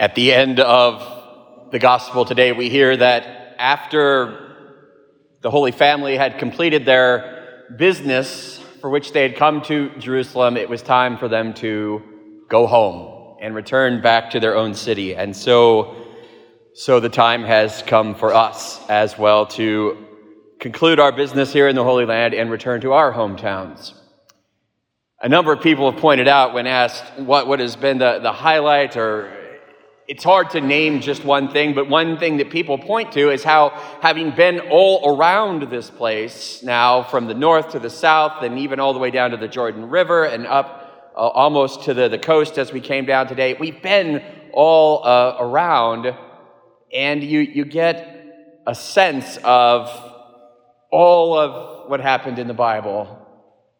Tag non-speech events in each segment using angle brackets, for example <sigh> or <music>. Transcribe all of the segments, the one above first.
At the end of the gospel today, we hear that after the Holy Family had completed their business for which they had come to Jerusalem, it was time for them to go home and return back to their own city. And so, so the time has come for us as well to conclude our business here in the Holy Land and return to our hometowns. A number of people have pointed out when asked what, what has been the, the highlight or it's hard to name just one thing, but one thing that people point to is how, having been all around this place now, from the north to the south, and even all the way down to the Jordan River and up uh, almost to the, the coast as we came down today, we've been all uh, around, and you, you get a sense of all of what happened in the Bible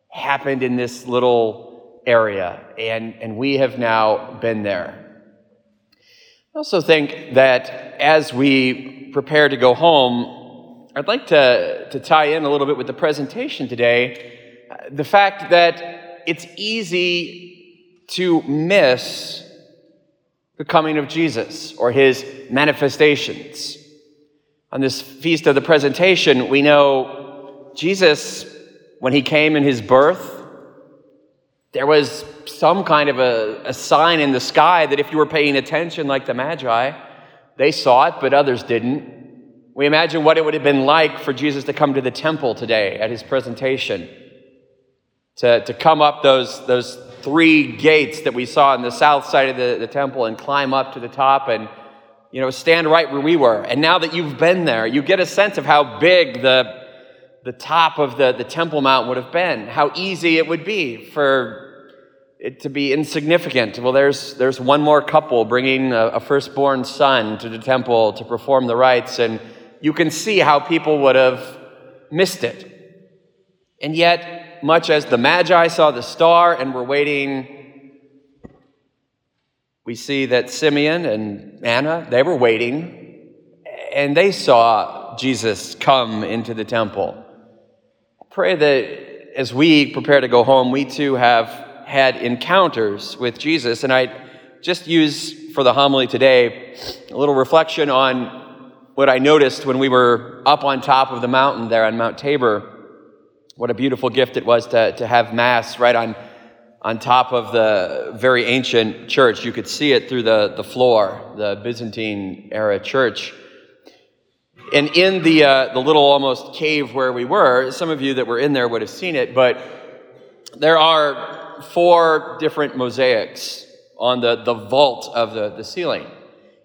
happened in this little area, and, and we have now been there. Also think that as we prepare to go home, I'd like to, to tie in a little bit with the presentation today uh, the fact that it's easy to miss the coming of Jesus or his manifestations. On this feast of the presentation, we know Jesus, when he came in his birth, there was some kind of a, a, sign in the sky that if you were paying attention, like the Magi, they saw it, but others didn't. We imagine what it would have been like for Jesus to come to the temple today at his presentation, to, to come up those, those three gates that we saw on the south side of the, the temple and climb up to the top and you know stand right where we were. And now that you've been there, you get a sense of how big the the top of the, the Temple Mount would have been, how easy it would be for it to be insignificant. Well, there's, there's one more couple bringing a, a firstborn son to the temple to perform the rites, and you can see how people would have missed it. And yet, much as the Magi saw the star and were waiting, we see that Simeon and Anna, they were waiting, and they saw Jesus come into the temple pray that as we prepare to go home, we too have had encounters with Jesus. And I just use for the homily today a little reflection on what I noticed when we were up on top of the mountain there on Mount Tabor. What a beautiful gift it was to, to have Mass right on, on top of the very ancient church. You could see it through the, the floor, the Byzantine era church. And in the, uh, the little almost cave where we were, some of you that were in there would have seen it, but there are four different mosaics on the, the vault of the, the ceiling.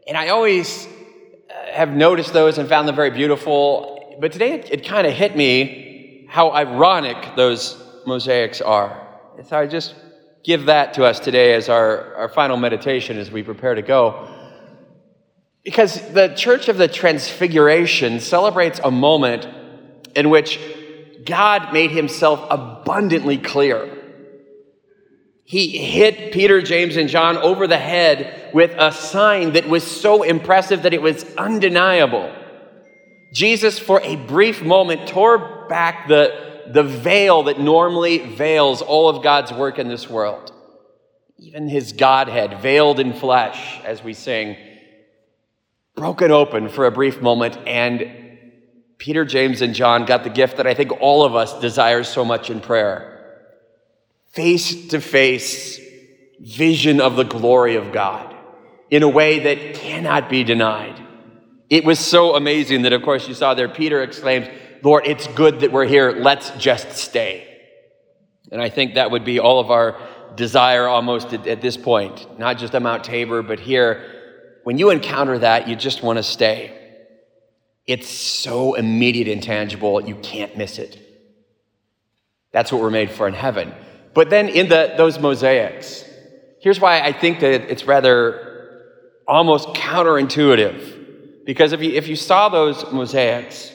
And I always uh, have noticed those and found them very beautiful. But today it, it kind of hit me how ironic those mosaics are. So I just give that to us today as our, our final meditation as we prepare to go. Because the Church of the Transfiguration celebrates a moment in which God made himself abundantly clear. He hit Peter, James, and John over the head with a sign that was so impressive that it was undeniable. Jesus, for a brief moment, tore back the, the veil that normally veils all of God's work in this world. Even his Godhead, veiled in flesh, as we sing broken open for a brief moment, and Peter, James, and John got the gift that I think all of us desire so much in prayer face to face vision of the glory of God in a way that cannot be denied. It was so amazing that, of course, you saw there, Peter exclaims, Lord, it's good that we're here. Let's just stay. And I think that would be all of our desire almost at, at this point, not just at Mount Tabor, but here when you encounter that, you just want to stay. It's so immediate and tangible, you can't miss it. That's what we're made for in heaven. But then in the, those mosaics, here's why I think that it's rather almost counterintuitive. Because if you, if you saw those mosaics,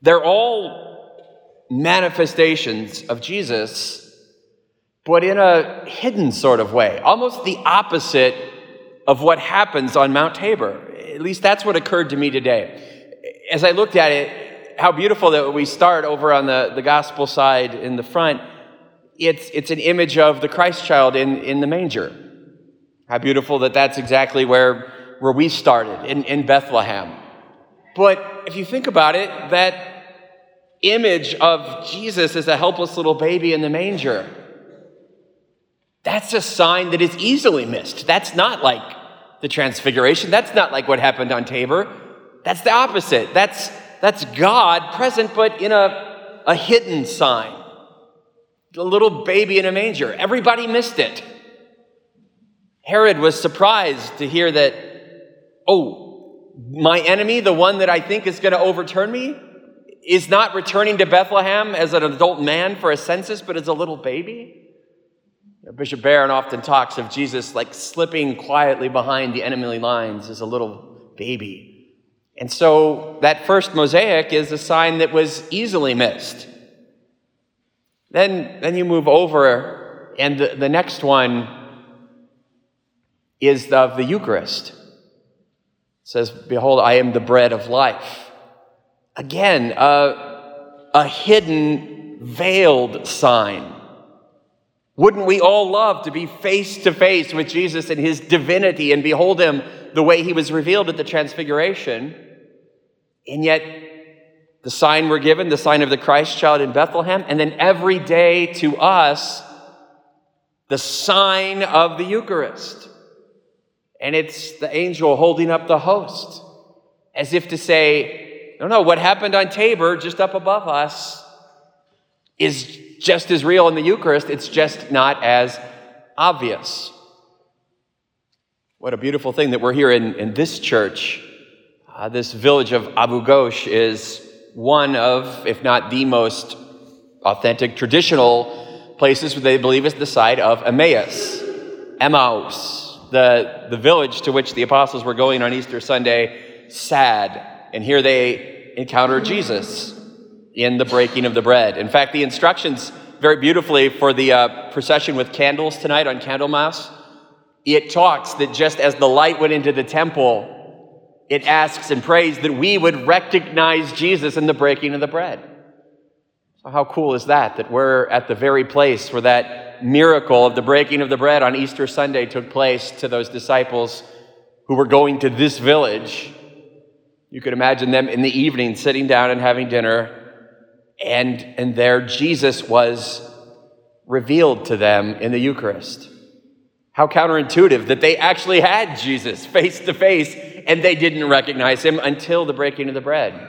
they're all manifestations of Jesus, but in a hidden sort of way, almost the opposite of what happens on Mount Tabor. At least that's what occurred to me today. As I looked at it, how beautiful that we start over on the, the gospel side in the front. It's, it's an image of the Christ child in, in the manger. How beautiful that that's exactly where, where we started, in, in Bethlehem. But if you think about it, that image of Jesus as a helpless little baby in the manger, that's a sign that is easily missed. That's not like the transfiguration. That's not like what happened on Tabor. That's the opposite. That's, that's God present, but in a, a hidden sign. The little baby in a manger. Everybody missed it. Herod was surprised to hear that, oh, my enemy, the one that I think is going to overturn me, is not returning to Bethlehem as an adult man for a census, but as a little baby. Bishop Barron often talks of Jesus like slipping quietly behind the enemy lines as a little baby. And so that first mosaic is a sign that was easily missed. Then, then you move over, and the, the next one is of the Eucharist. It says, Behold, I am the bread of life. Again, a, a hidden, veiled sign. Wouldn't we all love to be face to face with Jesus and his divinity and behold him the way he was revealed at the Transfiguration? And yet, the sign we're given, the sign of the Christ child in Bethlehem, and then every day to us, the sign of the Eucharist. And it's the angel holding up the host, as if to say, no, no, what happened on Tabor, just up above us, is just as real in the Eucharist, it's just not as obvious. What a beautiful thing that we're here in, in this church. Uh, this village of Abu Ghosh is one of, if not the most authentic traditional places where they believe is the site of Emmaus, Emmaus, the, the village to which the apostles were going on Easter Sunday, sad. And here they encounter Jesus in the breaking of the bread. In fact, the instructions very beautifully for the uh, procession with candles tonight on Candlemas, it talks that just as the light went into the temple, it asks and prays that we would recognize Jesus in the breaking of the bread. So, how cool is that? That we're at the very place where that miracle of the breaking of the bread on Easter Sunday took place to those disciples who were going to this village. You could imagine them in the evening sitting down and having dinner and, and there Jesus was revealed to them in the Eucharist. How counterintuitive that they actually had Jesus face to face and they didn't recognize him until the breaking of the bread. I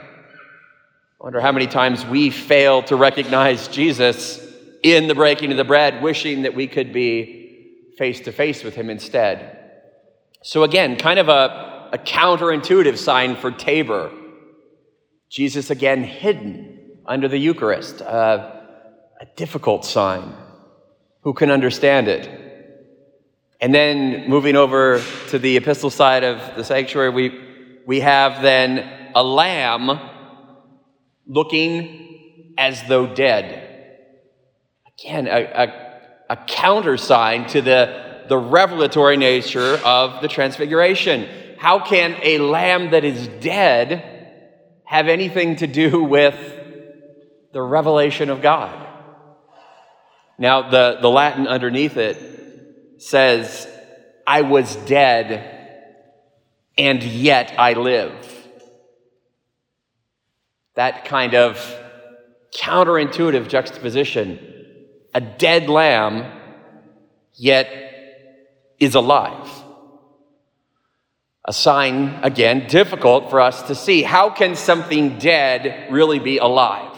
wonder how many times we fail to recognize Jesus in the breaking of the bread, wishing that we could be face to face with him instead. So, again, kind of a, a counterintuitive sign for Tabor. Jesus again hidden under the Eucharist, uh, a difficult sign. Who can understand it? And then moving over to the epistle side of the sanctuary, we, we have then a lamb looking as though dead. Again, a, a, a countersign to the, the revelatory nature of the Transfiguration. How can a lamb that is dead have anything to do <laughs> with the revelation of God. Now, the, the Latin underneath it says, I was dead, and yet I live. That kind of counterintuitive juxtaposition. A dead lamb, yet is alive. A sign, again, difficult for us to see. How can something dead really be alive?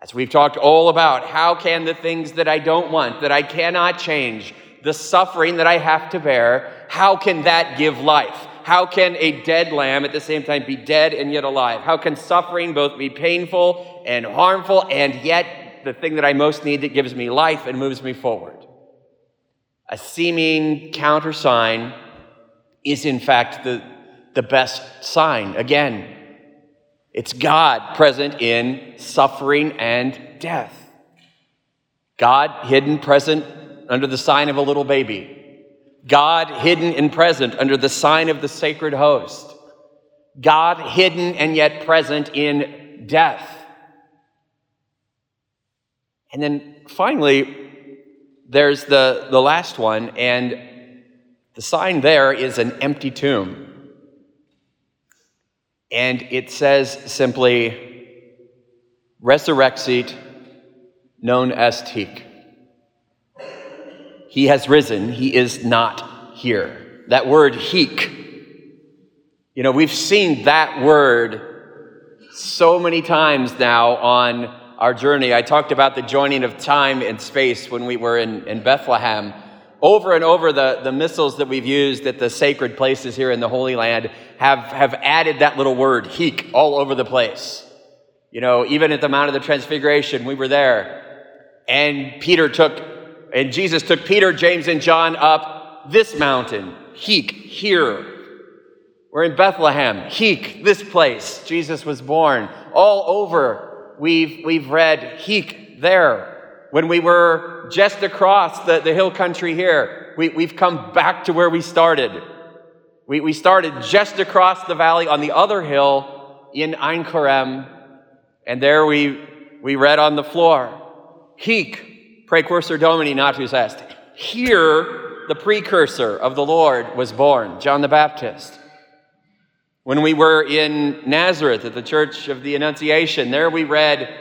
As we've talked all about, how can the things that I don't want, that I cannot change, the suffering that I have to bear, how can that give life? How can a dead lamb at the same time be dead and yet alive? How can suffering both be painful and harmful and yet the thing that I most need that gives me life and moves me forward? A seeming countersign is in fact the, the best sign. Again, it's God present in suffering and death. God hidden present under the sign of a little baby. God hidden and present under the sign of the sacred host. God hidden and yet present in death. And then finally, there's the, the last one, and The sign there is an empty tomb. And it says simply, Resurrexit non est hic. He has risen, he is not here. That word hic, you know, we've seen that word so many times now on our journey. I talked about the joining of time and space when we were in, in Bethlehem. Over and over, the, the missals that we've used at the sacred places here in the Holy Land have, have added that little word, hic, all over the place. You know, even at the Mount of the Transfiguration, we were there. And Peter took and Jesus took Peter, James, and John up this mountain, Hic, here. We're in Bethlehem, Hic, this place. Jesus was born. All over, we've, we've read Hic there. When we were just across the, the hill country here, we, we've come back to where we started. We, we started just across the valley on the other hill in Ein Karem, and there we, we read on the floor, Hic, Precursor Domini natus est. Here, the precursor of the Lord was born, John the Baptist. When we were in Nazareth at the Church of the Annunciation, there we read,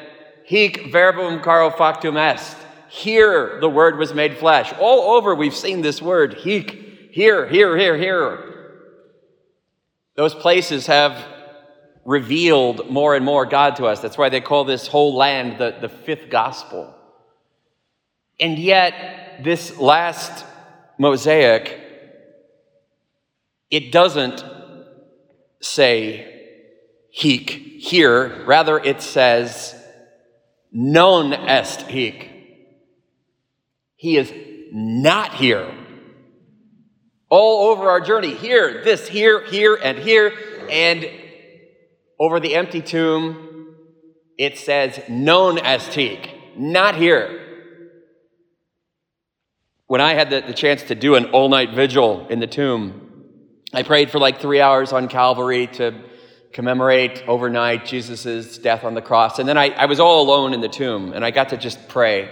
Hic verbum caro factum est. Here the word was made flesh. All over we've seen this word, hic, here, here, here, here. Those places have revealed more and more God to us. That's why they call this whole land the, the fifth gospel. And yet, this last mosaic, it doesn't say hic here, rather, it says non est hic. He is not here. All over our journey, here, this, here, here, and here, and over the empty tomb, it says non est hic, not here when I had the, the chance to do an all night vigil in the tomb, I prayed for like three hours on Calvary to commemorate overnight Jesus' death on the cross. And then I, I was all alone in the tomb and I got to just pray.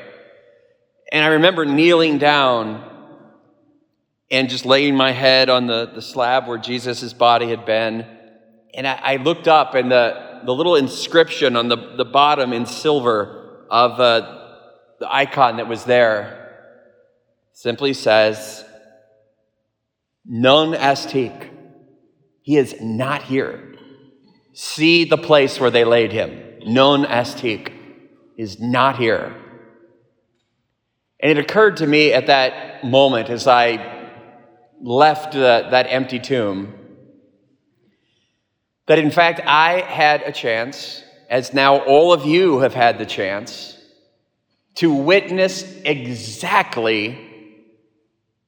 And I remember kneeling down and just laying my head on the, the slab where Jesus' body had been. And I, I, looked up and the, the little inscription on the, the bottom in silver of uh, the icon that was there simply says, Non hic. He is not here. See the place where they laid him. Non hic. Is not here. And it occurred to me at that moment as I left the, that empty tomb that in fact I had a chance, as now all of you have had the chance, to witness exactly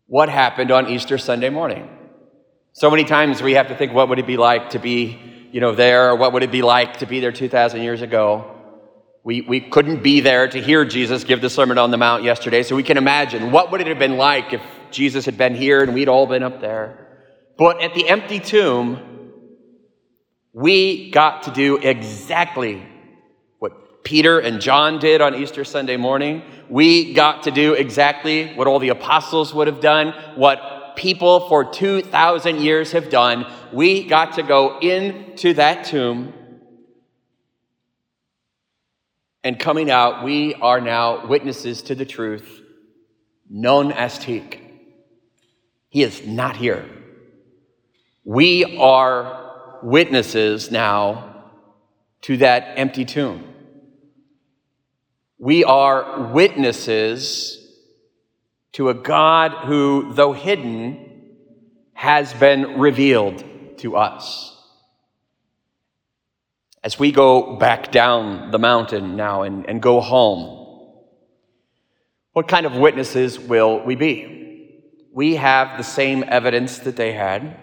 what happened on Easter Sunday morning. So many times we have to think, what would it be like to be, you know, there? What would it be like to be there 2,000 years ago? We, we couldn't be there to hear Jesus give the Sermon on the Mount yesterday, so we can imagine what would it have been like if Jesus had been here and we'd all been up there. But at the empty tomb, we got to do exactly what Peter and John did on Easter Sunday morning. We got to do exactly what all the apostles would have done, what people for 2,000 years have done. We got to go into that tomb. And coming out, we are now witnesses to the truth. Non est hic. He is not here. We are witnesses now to that empty tomb. We are witnesses to a God who, though hidden, has been revealed to us. As we go back down the mountain now and, and go home, what kind of witnesses will we be? We have the same evidence that they had.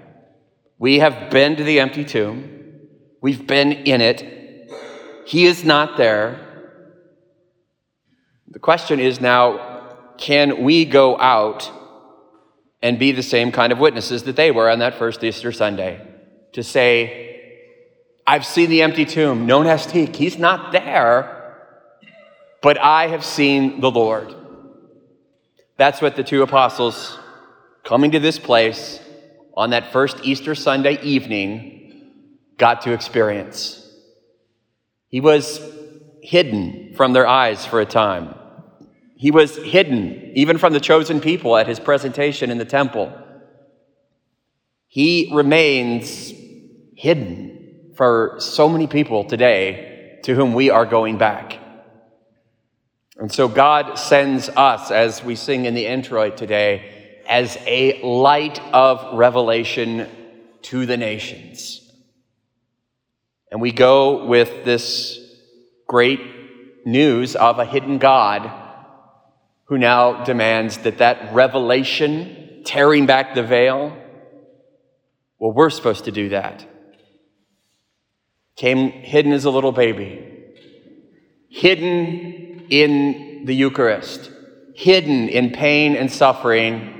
We have been to the empty tomb. We've been in it. He is not there. The question is now can we go out and be the same kind of witnesses that they were on that first Easter Sunday? To say, I've seen the empty tomb, non est hic, he's not there, but I have seen the Lord. That's what the two apostles coming to this place on that first Easter Sunday evening got to experience. He was hidden from their eyes for a time. He was hidden even from the chosen people at his presentation in the temple. He remains hidden for so many people today to whom we are going back. And so God sends us, as we sing in the introit today, as a light of revelation to the nations. And we go with this great news of a hidden God who now demands that that revelation, tearing back the veil, well, we're supposed to do that. Came hidden as a little baby, hidden in the Eucharist, hidden in pain and suffering,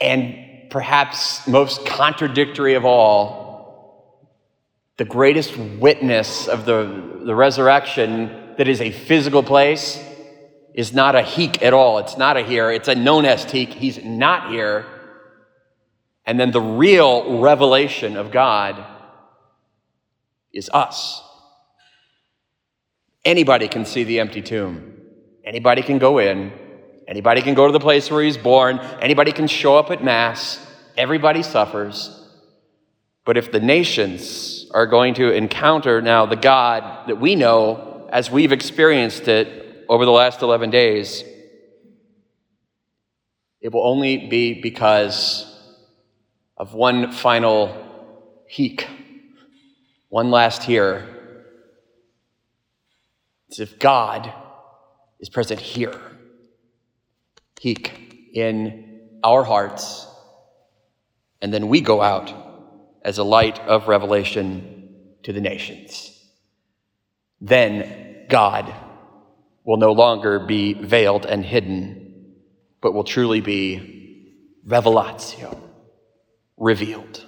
and perhaps most contradictory of all, the greatest witness of the, the resurrection that is a physical place is not a hic at all. It's not a here. It's a non est hic. He's not here. And then the real revelation of God is us. Anybody can see the empty tomb. Anybody can go in. Anybody can go to the place where he's born. Anybody can show up at Mass. Everybody suffers. But if the nations are going to encounter now the God that we know as we've experienced it over the last 11 days, it will only be because of one final hic, one last here. It's if God is present here, hic, in our hearts, and then we go out as a light of revelation to the nations. Then God will no longer be veiled and hidden, but will truly be revelatio, revealed.